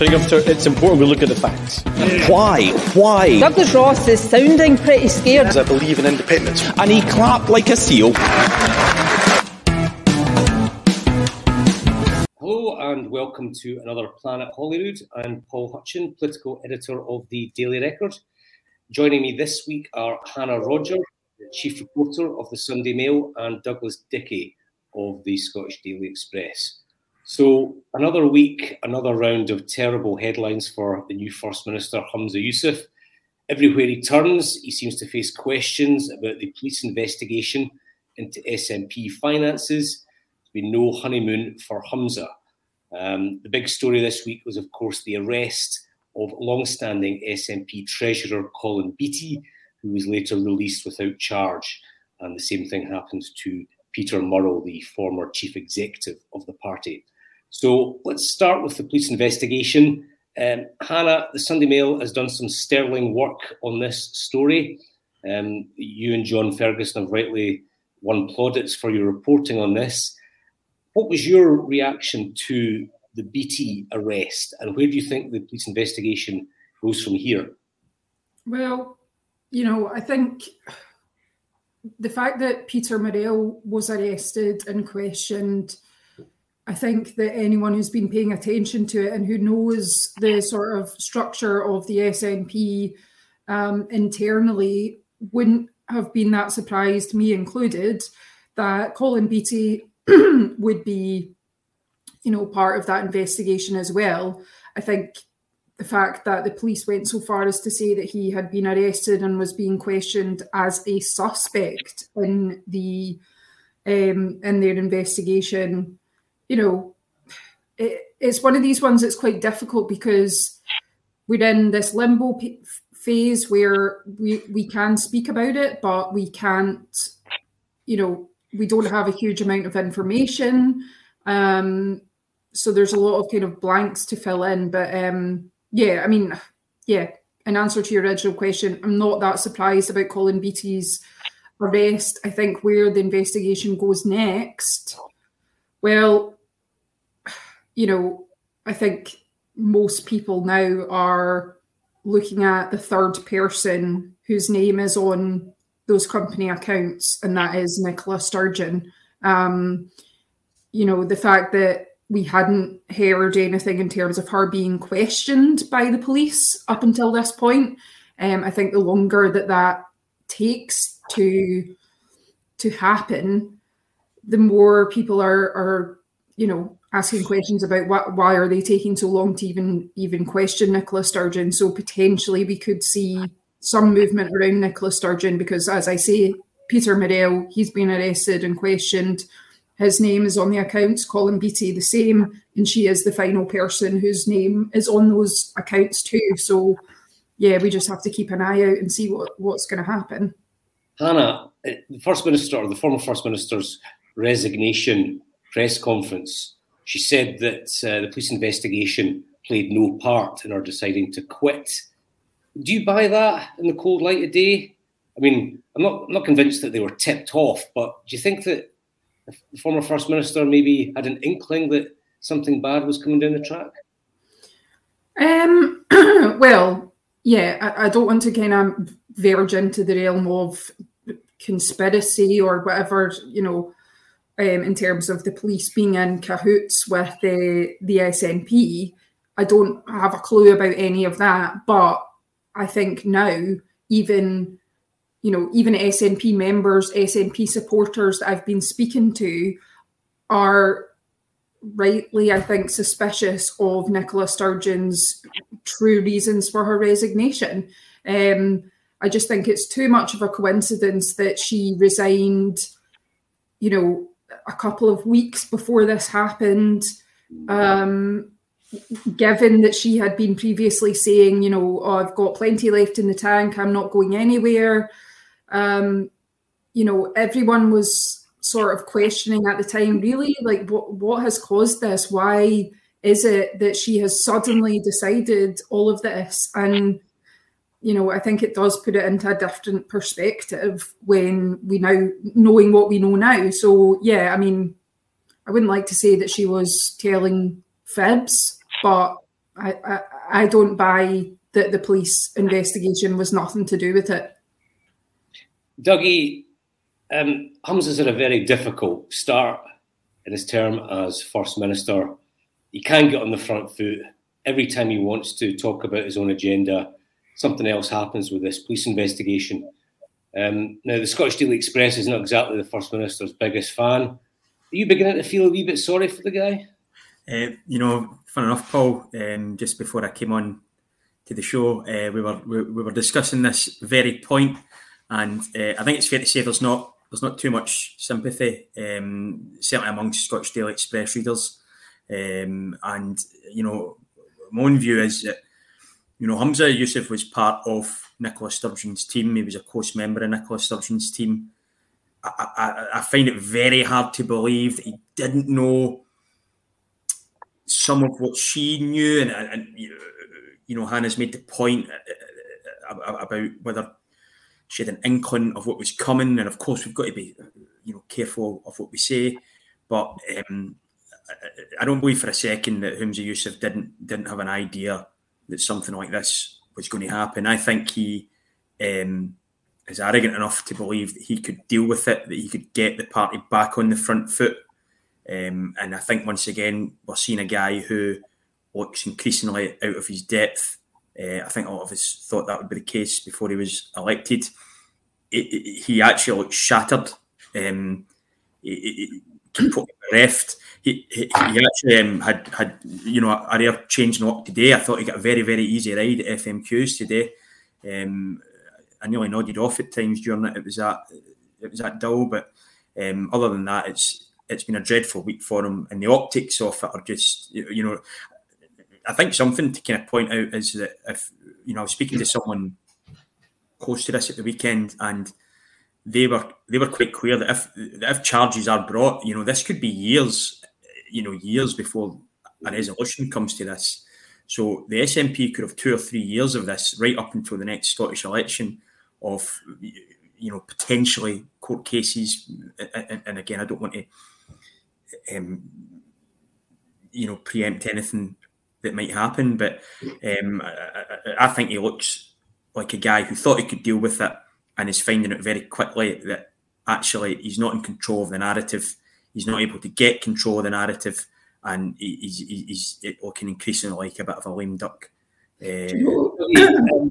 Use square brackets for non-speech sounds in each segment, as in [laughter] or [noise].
it's important we look at the facts. Why? Why? Douglas Ross is sounding pretty scared. I believe in independence. And he clapped like a seal. Hello and welcome to another Planet Holyrood. I'm Paul Hutcheon, political editor of the Daily Record. Joining me this week are Hannah Rodger, the chief reporter of the Sunday Mail, and Douglas Dickie of the Scottish Daily Express. So, another week, another round of terrible headlines for the new First Minister, Humza Yousaf. Everywhere he turns, he seems to face questions about the police investigation into SNP finances. There's been no honeymoon for Humza. Um, the big story this week was, of course, the arrest of long-standing SNP treasurer Colin Beattie, who was later released without charge. And the same thing happened to Peter Murrell, the former chief executive of the party. So let's start with the police investigation. Um, Hannah, the Sunday Mail has done some sterling work on this story. Um, you and John Ferguson have rightly won plaudits for your reporting on this. What was your reaction to the Beattie arrest, and where do you think the police investigation goes from here? Well, you know, I think the fact that Peter Murrell was arrested and questioned I think that anyone who's been paying attention to it and who knows the sort of structure of the SNP um, internally wouldn't have been that surprised, me included, that Colin Beattie [clears throat] would be, you know, part of that investigation as well. I think the fact that the police went so far as to say that he had been arrested and was being questioned as a suspect in the um, in their investigation you know, it, it's one of these ones that's quite difficult because we're in this limbo p- phase where we we can speak about it, but we can't. You know, we don't have a huge amount of information, um, so there's a lot of kind of blanks to fill in. But um, yeah, I mean, yeah. In answer to your original question, I'm not that surprised about Colin Beattie's arrest. I think where the investigation goes next, well, you know, I think most people now are looking at the third person whose name is on those company accounts, and that is Nicola Sturgeon. Um, you know, the fact that we hadn't heard anything in terms of her being questioned by the police up until this point. Um, I think the longer that that takes to to happen, the more people are are you know asking questions about what, why are they taking so long to even even question Nicola Sturgeon. So potentially we could see some movement around Nicola Sturgeon because, as I say, Peter Murrell he's been arrested and questioned. His name is on the accounts. Colin Beattie the same, and she is the final person whose name is on those accounts too. So yeah, we just have to keep an eye out and see what, what's going to happen. Hannah, eh, the First Minister, or the former First Minister's resignation press conference she said that uh, the police investigation played no part in her deciding to quit. Do you buy that in the cold light of day? I mean, I'm not I'm not convinced that they were tipped off, but do you think that the former first minister maybe had an inkling that something bad was coming down the track? Um, [clears throat] well, yeah, I, I don't want to kind of verge into the realm of conspiracy or whatever, you know, um, in terms of the police being in cahoots with the the SNP. I don't have a clue about any of that, but I think now even you know even SNP members, SNP supporters that I've been speaking to are rightly, I think, suspicious of Nicola Sturgeon's true reasons for her resignation. Um, I just think it's too much of a coincidence that she resigned, you know, a couple of weeks before this happened. Um, given that she had been previously saying, you know, oh, I've got plenty left in the tank, I'm not going anywhere. Um, you know, everyone was sort of questioning at the time, really, like what what has caused this? Why is it that she has suddenly decided all of this? And you know, I think it does put it into a different perspective when we now knowing what we know now. So yeah, I mean, I wouldn't like to say that she was telling fibs, but I, I, I don't buy that the police investigation was nothing to do with it. Dougie, um, Humza's had a very difficult start in his term as First Minister. He can get on the front foot. Every time he wants to talk about his own agenda, something else happens with this police investigation. Um, now, the Scottish Daily Express is not exactly the First Minister's biggest fan. Are you beginning to feel a wee bit sorry for the guy? Uh, you know, fun enough, Paul. Um, just before I came on to the show, uh, we were we, we, were discussing this very point, and uh, I think it's fair to say there's not there's not too much sympathy, um, certainly amongst Scottish Daily Express readers, um, and you know, my own view is that you know Humza Yousaf was part of Nicola Sturgeon's team. He was a close member of Nicola Sturgeon's team. I, I, I find it very hard to believe that he didn't know some of what she knew, and, and you know, Hannah's made the point uh, uh, about whether she had an inkling of what was coming, and of course we've got to be, you know, careful of what we say. But um, I don't believe for a second that Humza Yousaf didn't didn't have an idea that something like this was going to happen. I think he um, is arrogant enough to believe that he could deal with it, that he could get the party back on the front foot. Um, and I think once again, we're seeing a guy who looks increasingly out of his depth. Uh, I think a lot of us thought that would be the case before he was elected. It, it, he actually shattered. Um, it, bereft. He, he, he actually um, had had you know a rare change in luck today. I thought he got a very very easy ride at FMQs today. Um, I nearly nodded off at times during it. It was that it was that dull, but um, other than that, it's it's been a dreadful week for him, and the optics of it are just you know. I think something to kind of point out is that if you know, I was speaking to someone close to this at the weekend, and they were they were quite clear that if if charges are brought, you know, this could be years, you know, years before a resolution comes to this. So the SNP could have two or three years of this right up until the next Scottish election of you know potentially court cases. And, and again, I don't want to um, you know preempt anything that might happen, but um, I, I think he looks like a guy who thought he could deal with it and is finding it very quickly that actually he's not in control of the narrative. He's not able to get control of the narrative, and he's, he's looking increasingly like a bit of a lame duck. Uh, do, you know,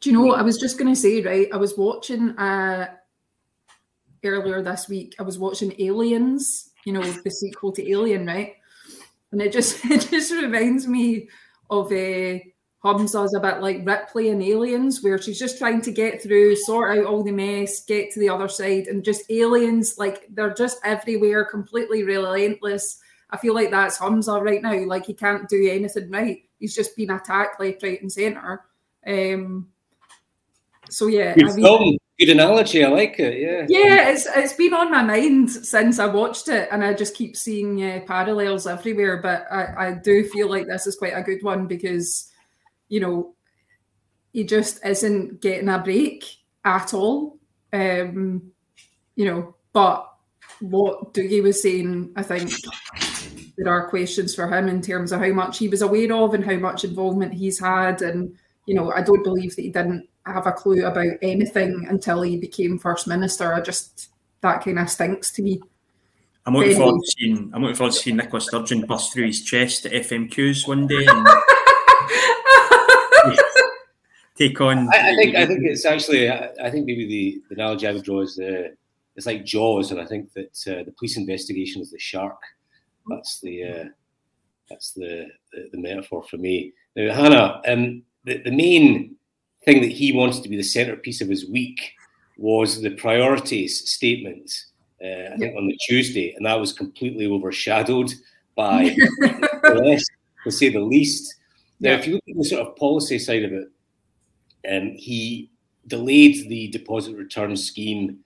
do you know I was just going to say? Right, I was watching uh, earlier this week. I was watching Aliens. You know, the sequel to Alien, right? And it just [laughs] it just reminds me of a. Uh, Humza's a bit like Ripley in Aliens, where she's just trying to get through, sort out all the mess, get to the other side, and just aliens like they're just everywhere, completely relentless. I feel like that's Humza right now. Like he can't do anything right. He's just been attacked left, right, and centre. Um, so yeah, good I mean, Good analogy. I like it. Yeah. Yeah, it's it's been on my mind since I watched it, and I just keep seeing uh, parallels everywhere. But I, I do feel like this is quite a good one because you know, he just isn't getting a break at all. Um, you know, but what Dougie was saying, I think there are questions for him in terms of how much he was aware of and how much involvement he's had. And, you know, I don't believe that he didn't have a clue about anything until he became First Minister. I just, that kind of stinks to me. I'm looking forward to seeing I'm looking forward to seeing Nicola Sturgeon bust through his chest at FMQs one day. And- [laughs] [laughs] take on. I, I, think I think it's actually I, think maybe the, the analogy I would draw is the it's like Jaws, and I think that uh, the police investigation is the shark. That's the uh, that's the, the, the metaphor for me. Now, Hannah, um, the the main thing that he wanted to be the centerpiece of his week was the priorities statement. Uh, I think on the Tuesday, and that was completely overshadowed by [laughs] the rest, to say the least. Now, yeah. if you look at the sort of policy side of it, um, he delayed the deposit return scheme,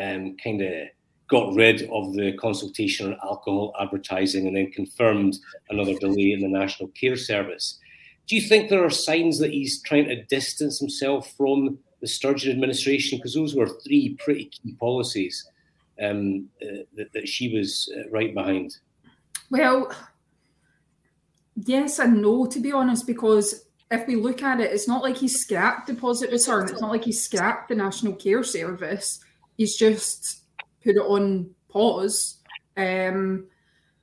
um, kind of got rid of the consultation on alcohol advertising, and then confirmed another delay in the National Care Service. Do you think there are signs that he's trying to distance himself from the Sturgeon administration? Because those were three pretty key policies um, uh, that, that, she was uh, right behind. Well, yes and no, to be honest, because if we look at it, it's not like he's scrapped deposit return. It's not like he's scrapped the National Care Service. He's just put it on pause. Um,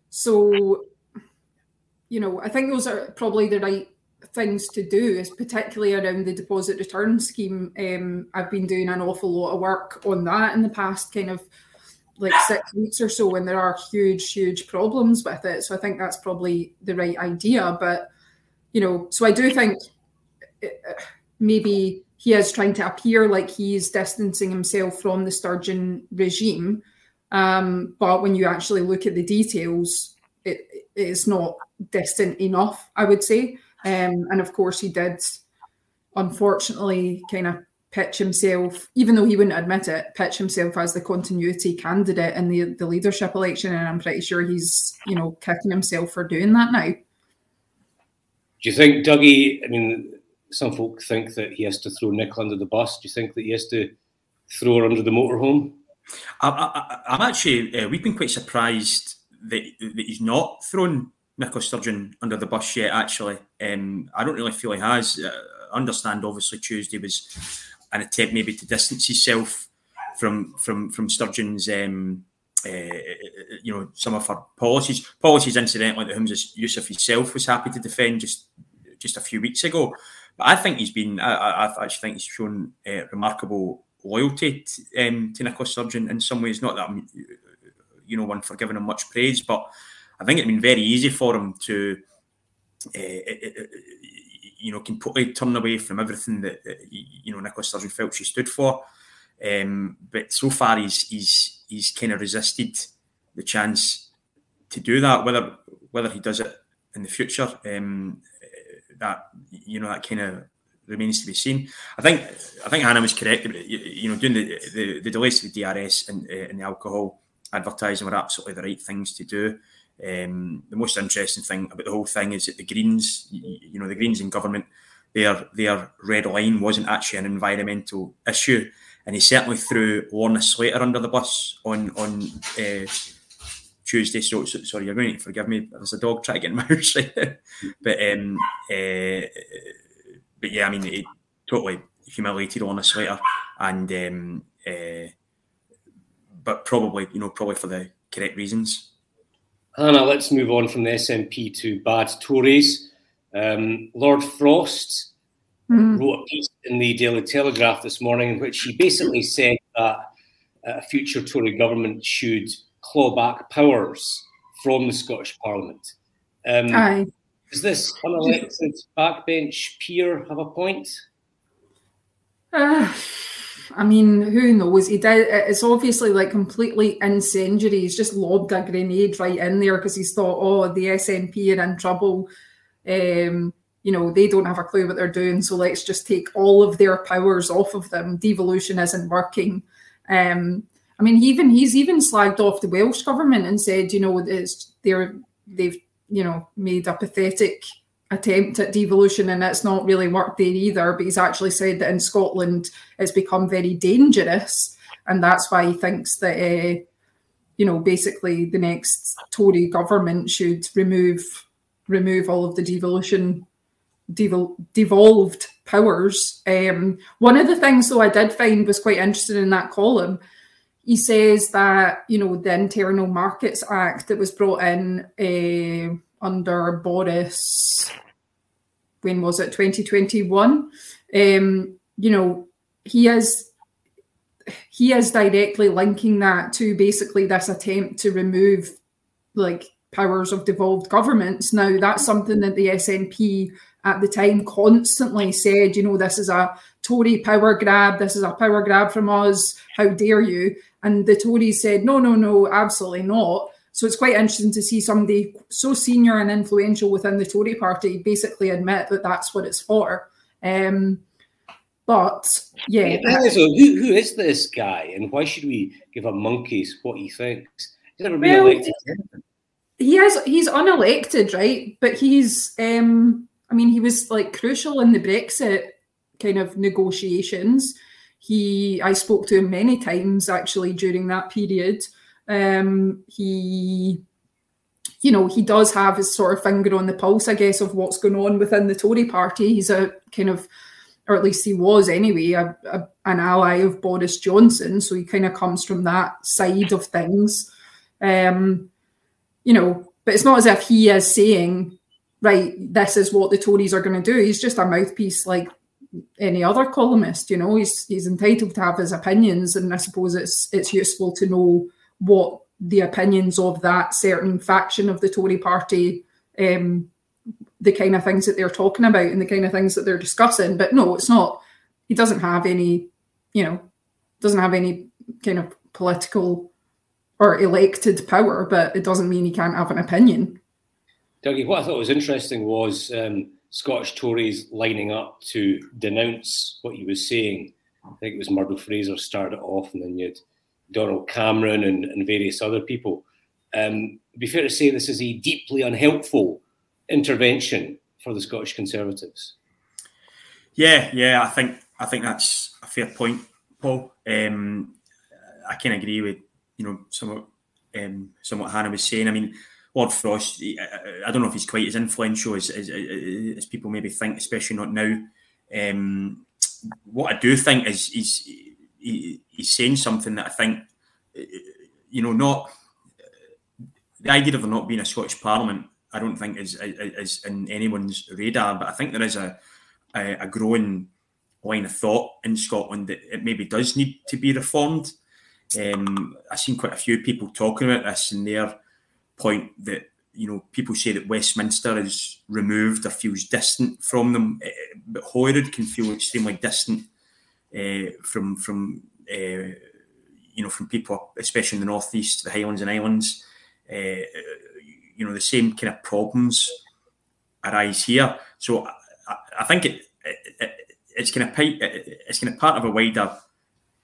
so, you know, I think those are probably the right things to do, is particularly around the deposit return scheme. Um, I've been doing an awful lot of work on that in the past kind of like six weeks or so, when there are huge, huge problems with it. So I think that's probably the right idea. But you know, so I do think uh, maybe he is trying to appear like he's distancing himself from the Sturgeon regime. Um, but when you actually look at the details, it, it is not distant enough, I would say. Um, and of course, he did, unfortunately, kind of pitch himself, even though he wouldn't admit it, pitch himself as the continuity candidate in the, the leadership election. And I'm pretty sure he's, you know, kicking himself for doing that now. Do you think Dougie? I mean, some folk think that he has to throw Nick under the bus. Do you think that he has to throw her under the motorhome? I, am actually. Uh, we've been quite surprised that, that he's not thrown Nicola Sturgeon under the bus yet. Actually, um, I don't really feel he has. Uh, understand, obviously, Tuesday was an attempt maybe to distance himself from from from Sturgeon's. Um, uh, you know some of her policies. Policies, incidentally, that Humza Yousaf himself was happy to defend just just a few weeks ago. But I think he's been. I, I actually think he's shown uh, remarkable loyalty to, um, to Nicola Sturgeon in some ways. Not that I'm, you know, one for giving him much praise, but I think it's been very easy for him to, uh, you know, completely turn away from everything that, that you know Nicola Sturgeon felt she stood for. Um, but so far, he's he's he's kind of resisted the chance to do that. Whether whether he does it in the future, um, that you know that kind of remains to be seen. I think I think Hannah was correct. You, you know, doing the, the, the delays to the DRS and, uh, and the alcohol advertising were absolutely the right things to do. Um, the most interesting thing about the whole thing is that the Greens, you, know, the Greens in government, their their red line wasn't actually an environmental issue and he certainly threw Lorna Slater under the bus on on uh, Tuesday. So, so, sorry, you're going to forgive me. There's a dog trying to get in my [laughs] house, but um, uh, but yeah, I mean, he totally humiliated Lorna Slater, and um, uh, but probably you know probably for the correct reasons. Hannah, let's move on from the SNP to bad Tories. Um, Lord Frost mm. wrote a piece in the Daily Telegraph this morning in which he basically said that a future Tory government should claw back powers from the Scottish Parliament. Um, Aye. Does this unelected backbench peer have a point? Uh, I mean, who knows? He did. It's obviously like completely incendiary. He's just lobbed a grenade right in there because he's thought, oh, the SNP are in trouble. Um, you know, they don't have a clue what they're doing, so let's just take all of their powers off of them. Devolution isn't working. Um, I mean, even he's even slagged off the Welsh government and said, you know, it's they're they've you know made a pathetic attempt at devolution and it's not really worked there either. But he's actually said that in Scotland it's become very dangerous, and that's why he thinks that uh, you know basically the next Tory government should remove remove all of the devolution devol- devolved powers. Um, one of the things, though, I did find was quite interesting in that column. He says that you know the Internal Markets Act that was brought in uh, under Boris, when was it? Twenty twenty one. Um, you know, he is he is directly linking that to basically this attempt to remove like powers of devolved governments. Now, that's something that the SNP at the time constantly said, you know, this is a Tory power grab, this is a power grab from us, how dare you? And the Tories said, no, no, no, absolutely not. So it's quite interesting to see somebody so senior and influential within the Tory party basically admit that that's what it's for. Um, but yeah, yeah so who, who is this guy, and why should we give a monkeys what he thinks? He's never been well, elected. He has. He's unelected, right? But he's um, I mean, he was like crucial in the Brexit kind of negotiations. He, I spoke to him many times actually during that period. Um, he, you know, he does have his sort of finger on the pulse, I guess, of what's going on within the Tory party. He's a kind of, or at least he was anyway, a, a, an ally of Boris Johnson. So he kind of comes from that side of things. Um, you know, but it's not as if he is saying, right, this is what the Tories are going to do. He's just a mouthpiece like any other columnist. You know, he's he's entitled to have his opinions, and I suppose it's it's useful to know what the opinions of that certain faction of the Tory party, um, the kind of things that they're talking about and the kind of things that they're discussing. But no, it's not. He doesn't have any, you know, doesn't have any kind of political or elected power, but it doesn't mean he can't have an opinion. Dougie, what I thought was interesting was um, Scottish Tories lining up to denounce what he was saying. I think it was Murdo Fraser started off, and then you had Donald Cameron and, and various other people. Um, it'd be fair to say this is a deeply unhelpful intervention for the Scottish Conservatives. Yeah, yeah, I think I think that's a fair point, Paul. Um, I can agree with you know somewhat um, somewhat Hannah was saying. I mean, Lord Frost, I don't know if he's quite as influential as, as, as people maybe think, especially not now. Um, what I do think is he's he, he's saying something that I think, you know, not the idea of there not being a Scottish Parliament. I don't think is, is, in anyone's radar, but I think there is a, a, a growing line of thought in Scotland that it maybe does need to be reformed. Um, I've seen quite a few people talking about this and their point that you know people say that Westminster is removed or feels distant from them, eh, but Holyrood can feel extremely distant from from uh, you know from people, especially in the northeast, the Highlands and Islands. Uh, you know the same kind of problems arise here. So I, I think it, it, it's kind of it's kind of part of a wider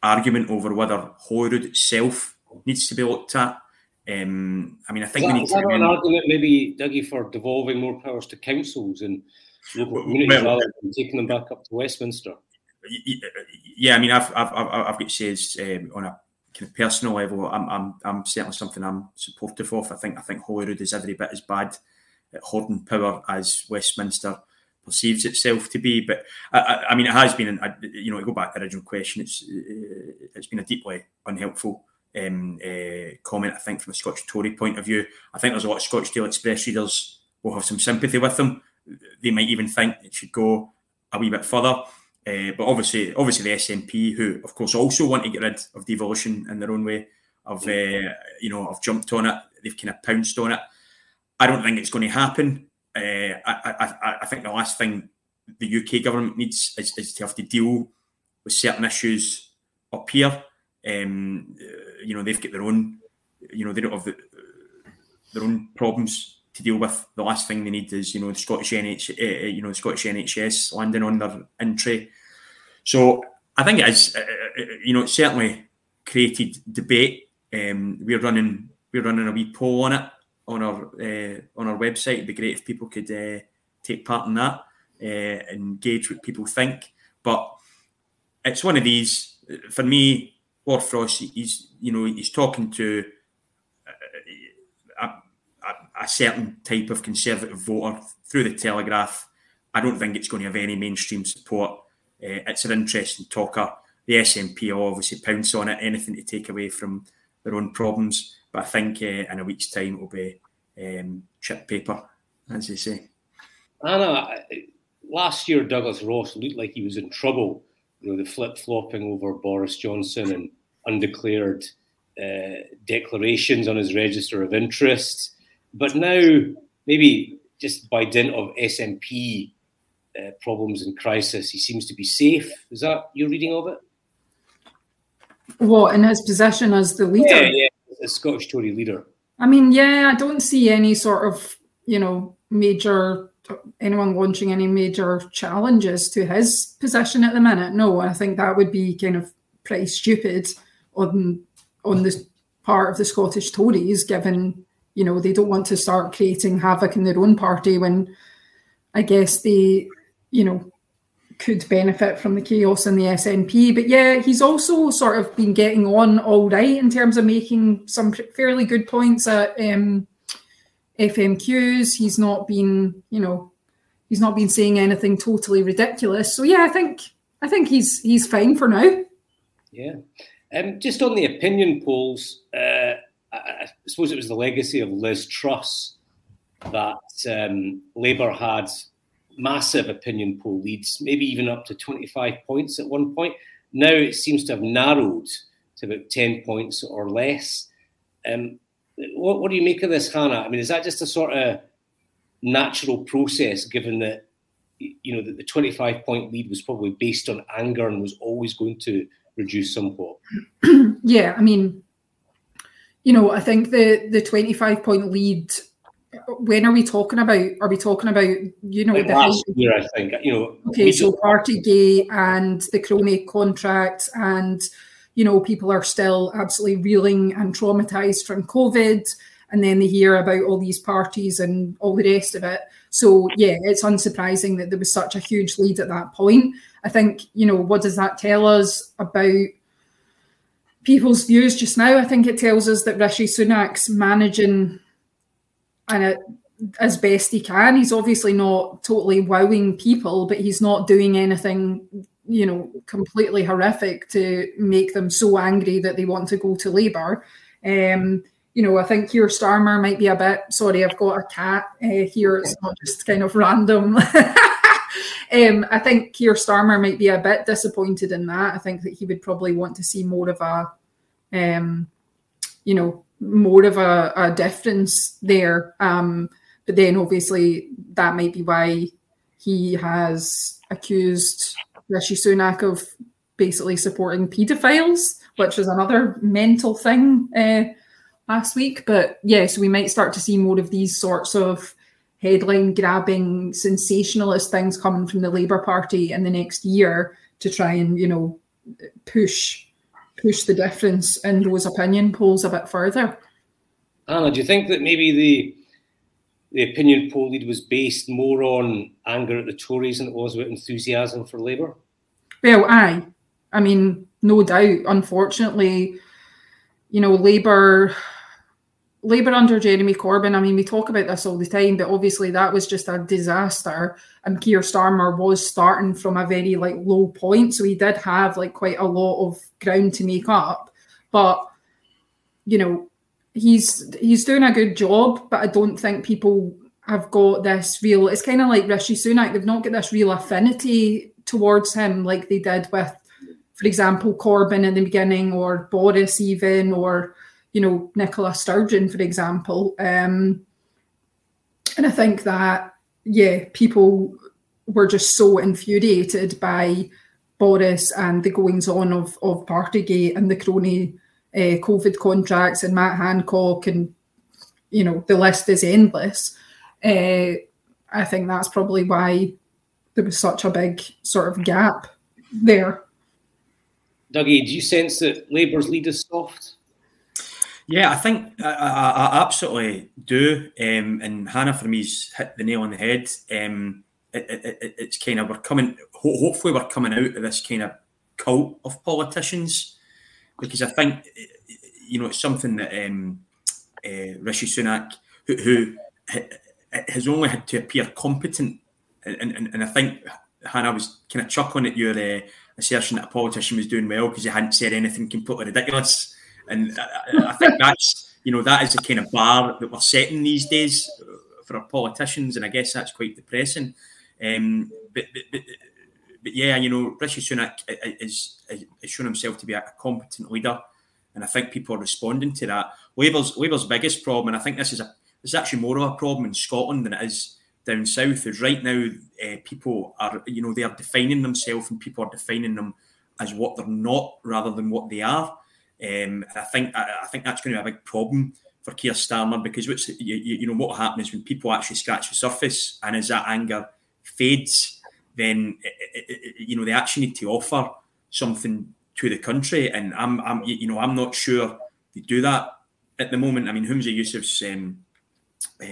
argument over whether Holyrood itself needs to be looked at. Um, I mean, I think is we that, need is to. That an argument, maybe, Dougie, for devolving more powers to councils and local communities well, rather than taking them back up to Westminster? Yeah, I mean, I've I've I've got to say um, on a kind of personal level, I'm I'm I'm certainly something I'm supportive of. I think I think Holyrood is every bit as bad at hoarding power as Westminster perceives itself to be. But I, I mean, it has been, you know, to go back to the original question, it's uh, it's been a deeply unhelpful um, uh, comment. I think from a Scottish Tory point of view, I think there's a lot of Scottish Daily Express readers will have some sympathy with them. They might even think it should go a wee bit further. Uh, but obviously, obviously the SNP, who of course also want to get rid of devolution in their own way, have uh, you know have jumped on it. They've kind of pounced on it. I don't think it's going to happen. Uh, I, I, I, think the last thing the UK government needs is, is, to have to deal with certain issues up here. Um, you know, they've got their own. You know, they don't have the, their own problems to deal with. The last thing they need is you know the Scottish NH, uh, you know Scottish NHS landing on their entry. So I think it is, uh, you know, certainly created debate. Um, we're running we're running a wee poll on it on our uh, on our website. It'd be great if people could uh, take part in that, uh, engage what people think. But it's one of these for me. Lord Frost, he's you know he's talking to a certain type of conservative voter through the Telegraph. I don't think it's going to have any mainstream support. Uh, it's an interesting talker. The SNP will obviously pounce on it, anything to take away from their own problems. But I think uh, in a week's time it'll be um, chip paper, as they say. Hannah, last year Douglas Ross looked like he was in trouble. You know, the flip flopping over Boris Johnson and undeclared uh, declarations on his register of interests. But now, maybe just by dint of SNP uh, problems and crisis, he seems to be safe. Is that your reading of it? What in his position as the leader? Yeah, yeah, as Scottish Tory leader. I mean, yeah, I don't see any sort of you know major anyone launching any major challenges to his position at the minute. No, I think that would be kind of pretty stupid on on the part of the Scottish Tories, given you know they don't want to start creating havoc in their own party when I guess they you know could benefit from the chaos in the SNP. But yeah, he's also sort of been getting on all right in terms of making some fairly good points at um, FMQs. He's not been, you know, he's not been saying anything totally ridiculous. So yeah, I think I think he's he's fine for now. Yeah. Um, just on the opinion polls, uh, I, suppose it was the legacy of Liz Truss that um, Labour had massive opinion poll leads, maybe even up to 25 points at one point. Now it seems to have narrowed to about 10 points or less. Um, what, what do you make of this, Hannah? I mean, is that just a sort of natural process, given that you know that the 25 point lead was probably based on anger and was always going to reduce somewhat? [clears throat] yeah, I mean, you know, I think the the 25 point lead. When are we talking about? Are we talking about you know like the last year? I think you know. Okay, so Partygate and the crony contract and you know, people are still absolutely reeling and traumatized from COVID. And then they hear about all these parties and all the rest of it. So, yeah, it's unsurprising that there was such a huge lead at that point. I think, you know, what does that tell us about people's views just now? I think it tells us that Rishi Sunak's managing and as best he can. He's obviously not totally wowing people, but he's not doing anything you know, completely horrific to make them so angry that they want to go to Labour. Um, you know, I think your Starmer might be a bit sorry. I've got a cat uh, here; it's not just kind of random. [laughs] um, I think Keir Starmer might be a bit disappointed in that. I think that he would probably want to see more of a, um, you know, more of a, a difference there. Um, but then obviously that might be why he has accused Rishi Sunak of basically supporting paedophiles, which was another mental thing uh, last week. But yes, yeah, so we might start to see more of these sorts of headline grabbing, sensationalist things coming from the Labour Party in the next year to try and you know push push the difference in those opinion polls a bit further. Hannah, do you think that maybe the the opinion poll lead was based more on anger at the Tories than it was with enthusiasm for Labour? Well, aye. I mean, no doubt. Unfortunately, you know, Labour Labour under Jeremy Corbyn, I mean, we talk about this all the time, but obviously that was just a disaster. And Keir Starmer was starting from a very like low point. So he did have like quite a lot of ground to make up. But, you know, he's he's doing a good job, but I don't think people have got this real. It's kind of like Rishi Sunak; they've not got this real affinity towards him like they did with, for example, Corbyn in the beginning, or Boris even, or you know Nicola Sturgeon, for example. Um, and I think that yeah, people were just so infuriated by Boris and the goings on of of Partygate and the crony uh, COVID contracts and Matt Hancock, and you know the list is endless. Uh, I think that's probably why there was such a big sort of gap there. Dougie, do you sense that Labour's lead is soft? Yeah, I think I, I, I absolutely do. Um, and Hannah, for me's hit the nail on the head. Um, it, it, it's kind of we're coming. Hopefully, we're coming out of this kind of cult of politicians because I think you know it's something that um, uh, Rishi Sunak, who, who, has only had to appear competent, and, and, and I think Hannah was kind of chuckling at your uh, assertion that a politician was doing well because he hadn't said anything completely ridiculous, and I, I think that's you know that is the kind of bar that we're setting these days for our politicians, and I guess that's quite depressing. Um, but, but, but but yeah, you know, Rishi Sunak is, is, is shown himself to be a competent leader, and I think people are responding to that. Labour's Labour's biggest problem, and I think this is a is actually more of a problem in Scotland than it is down south. Is right now uh, people are you know they are defining themselves, and people are defining them as what they're not rather than what they are. Um, I think I, I, think that's going to be a big problem for Keir Starmer because what's you, you know what happens when people actually scratch the surface and as that anger fades then you know they actually need to offer something to the country. And I'm, I'm you know, I'm not sure they do that at the moment. I mean, Humza Yousaf's, um, uh,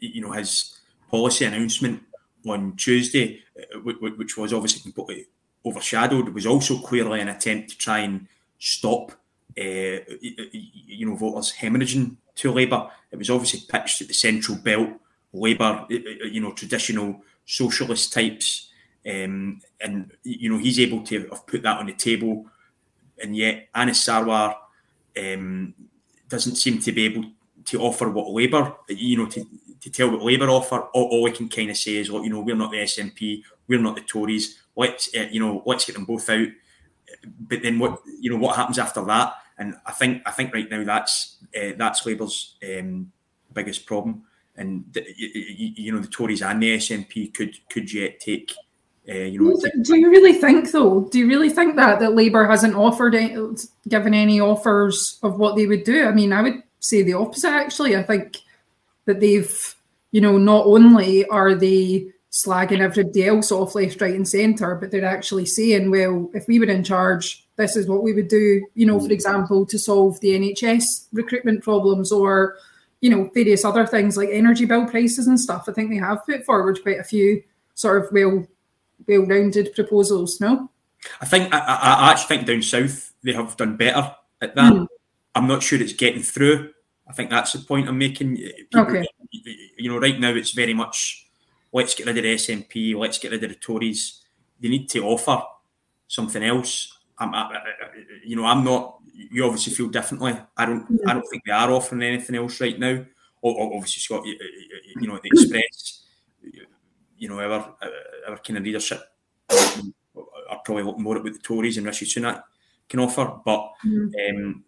you know, his policy announcement on Tuesday, uh, which was obviously completely overshadowed, was also clearly an attempt to try and stop, you know, voters hemorrhaging to Labour. It was obviously pitched at the central belt, Labour, you know, traditional socialist types, um, and you know he's able to have put that on the table, and yet Anas Sarwar um, doesn't seem to be able to offer what Labour, you know, to, to tell what Labour offer. All, all we can kind of say is, you know, we're not the SNP, we're not the Tories. Let's, uh, you know, let's get them both out. But then what, you know, what happens after that? And I think, I think right now that's uh, that's Labour's um, biggest problem. And the, you, you, know, the Tories and the SNP could could yet take. Uh, you know, do you really think though? Do you really think that that Labour hasn't offered any, given any offers of what they would do? I mean, I would say the opposite. Actually, I think that they've, you know, not only are they slagging everybody else off left, right, and centre, but they're actually saying, well, if we were in charge, this is what we would do, you know, for example, to solve the NHS recruitment problems or, you know, various other things like energy bill prices and stuff. I think they have put forward quite a few sort of well well rounded proposals, no? I think I, I, actually think down south they have done better at that. Mm. I'm not sure it's getting through. I think that's the point I'm making. People, okay. You know, right now it's very much let's get rid of the SNP, let's get rid of the Tories. They need to offer something else. I'm, I, you know, I'm not. You obviously feel differently. I don't. Yeah. I don't think they are offering anything else right now. Or, obviously, Scott, you, you know, the Express, you know, our our kind of leadership are probably looking more at what the Tories and Rishi Sunak can offer. But mm-hmm. um,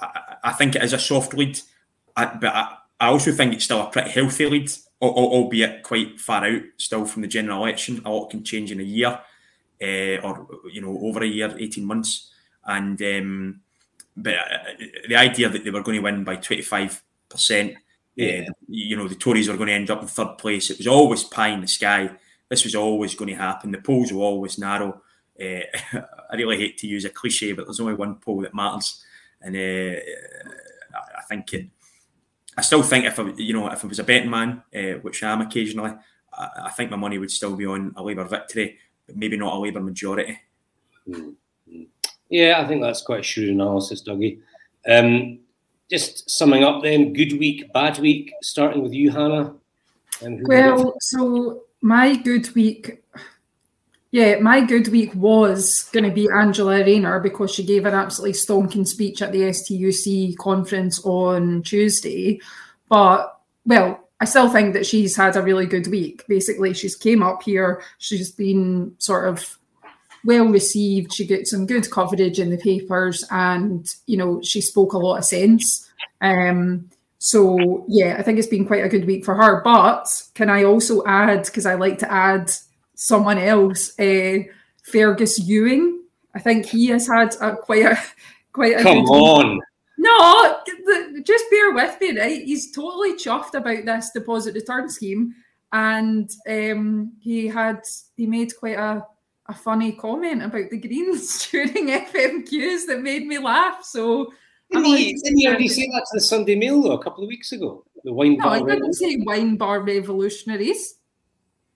I, I, think it is a soft lead. I, but I, I also think it's still a pretty healthy lead albeit quite far out still from the general election. A lot can change in a year, uh, or you know, over a year, eighteen months. And um, but uh, the idea that they were going to win by twenty five percent, uh, you know, the Tories were going to end up in third place. It was always pie in the sky. This was always going to happen. The polls were always narrow. Uh, [laughs] I really hate to use a cliche, but there's only one poll that matters, and uh, I think it I still think if I, you know, if I was a betting man, uh, which I am occasionally, I, I, think my money would still be on a Labour victory, maybe not a Labour majority. Mm-hmm. Yeah, I think that's quite a shrewd analysis, Dougie. Um, just summing up then, good week, bad week, starting with you, Hannah. well, so my good week yeah, my good week was going to be Angela Rayner because she gave an absolutely stonking speech at the STUC conference on Tuesday. But, well, I still think that she's had a really good week. Basically, she's came up here, she's been sort of well received. She got some good coverage in the papers, and you know she spoke a lot of sense. Um, so yeah, I think it's been quite a good week for her. But can I also add because I like to add someone else, uh, Fergus Ewing. I think he has had a, quite a quite a come on. Week. No, just bear with me, right? He's totally chuffed about this deposit return scheme, and um, he had he made quite a a funny comment about the Greens [laughs] during FMQs that made me laugh. So. Didn't he, didn't he already say that to the Sunday Mail though a couple of weeks ago? The wine no, bar. I didn't say wine bar revolutionaries.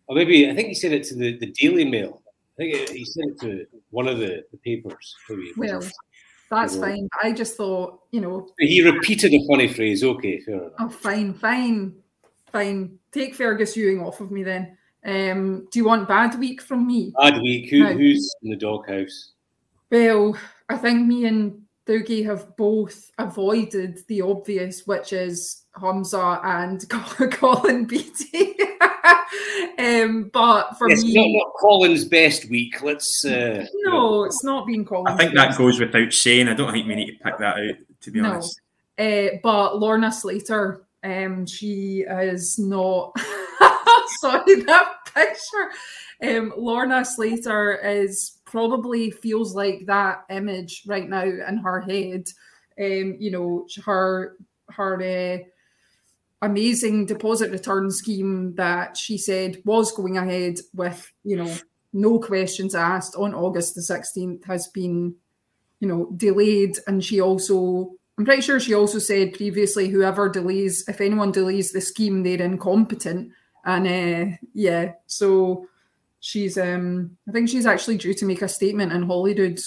Or maybe I think he said it to the, the Daily Mail. I think he said it to one of the, the papers. Maybe. Well, that's you know. fine. I just thought, you know. He repeated a funny phrase. Okay, fair enough. Oh, fine, fine, fine. Take Fergus Ewing off of me then. Um, do you want bad week from me? Bad week. Who, who's in the doghouse? Well, I think me and Dougie have both avoided the obvious, which is Humza and [laughs] Colin Beattie. [laughs] um, but for yes, me, not, not Colin's best week. Let's. Uh, no, you know. it's not been Colin. I think that goes without saying. I don't think we need to pick that out. To be no. honest. Uh, but Lorna Slater, um, she is not. [laughs] sorry, that picture. Um, Lorna Slater is probably feels like that image right now in her head. Um, you know, her her uh, amazing deposit return scheme that she said was going ahead with, you know, no questions asked on August the 16th has been, you know, delayed. And she also, I'm pretty sure she also said previously, whoever delays, if anyone delays the scheme, they're incompetent. And uh, yeah, so she's, um, I think she's actually due to make a statement in Holyrood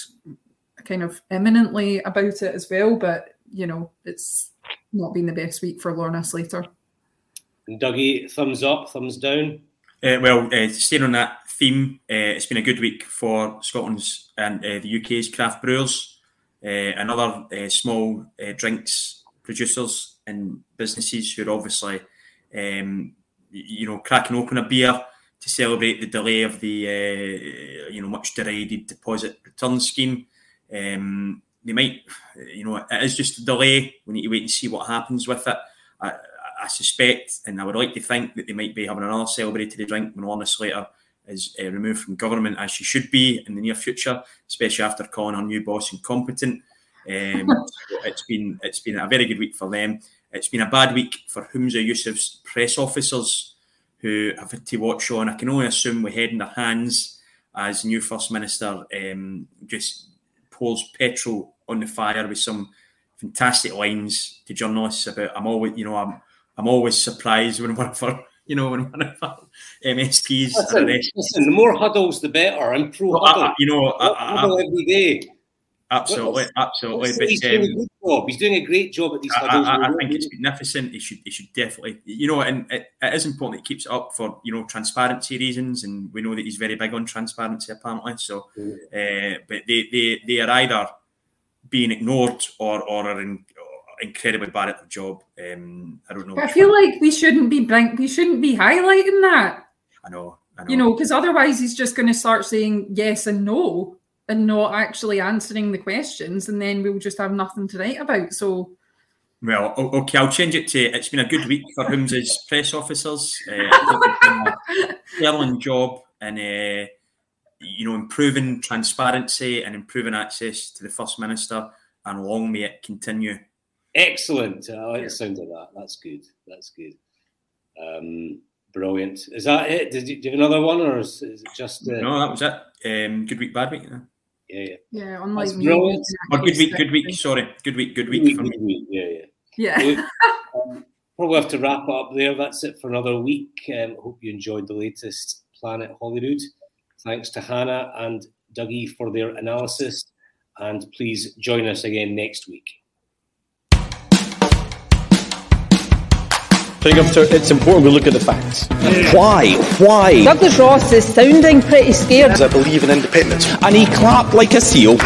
kind of imminently about it as well. But, you know, it's, not been the best week for Lorna Slater. And Dougie, thumbs up, thumbs down. Uh, well, uh, staying on that theme, uh, it's been a good week for Scotland's and uh, the UK's craft brewers uh, and other uh, small drinks producers and businesses who are obviously, um, you know, cracking open a beer to celebrate the delay of the, you know, much derided deposit return scheme. Um, they might, you know, it is just a delay. We need to wait and see what happens with it. I, I suspect, and I would like to think that they might be having another celebratory drink when Lorna Slater is uh, removed from government, as she should be in the near future, especially after calling her new boss incompetent. Um, [laughs] so it's been it's been a very good week for them. It's been a bad week for Humza Yousaf's press officers who have had to watch on. I can only assume with head in their hands as new First Minister um, just pours petrol on the fire with some fantastic lines to journalists about I'm always you know I'm I'm always surprised when one of our you know when one of our MSPs listen, listen the more huddles the better. I'm pro huddle well, uh, uh, you know huddle every day Absolutely, absolutely. But, he's, doing um, a job. he's doing a great job at these huddles. I, I, I think it's magnificent. He should, he should definitely, you know, and it, it is important. He keeps it up for you know transparency reasons, and we know that he's very big on transparency apparently. So, mm. uh, but they, they, they are either being ignored or or are in, incredibly bad at the job. Um, I don't know. I feel one. like we shouldn't be we shouldn't be highlighting that. I know. I know. You know, because otherwise he's just going to start saying yes and no and not actually answering the questions, and then we'll just have nothing to write about. So. Well, okay, I'll change it to it's been a good week for Humza's press officers. Uh, sterling job and uh, you know improving transparency and improving access to the first minister, and long may it continue. Excellent. I like the sound of that. That's good. That's good. Um, brilliant. Is that it? Did you, do you have another one, or is, is it just? Uh... No, that was it. Um, good week, bad week. Yeah, yeah. Yeah, unlike That's brilliant. Oh, good week, good week. Sorry, good week, good week. Good week, good week. Yeah, yeah. Yeah. [laughs] um, probably have to wrap up there. That's it for another week. Um, hope you enjoyed the latest Planet Holyrood. Thanks to Hannah and Dougie for their analysis. And please join us again next week. I think it's important we look at the facts. Why? Why? Douglas Ross is sounding pretty scared. I believe in independence. And he clapped like a seal.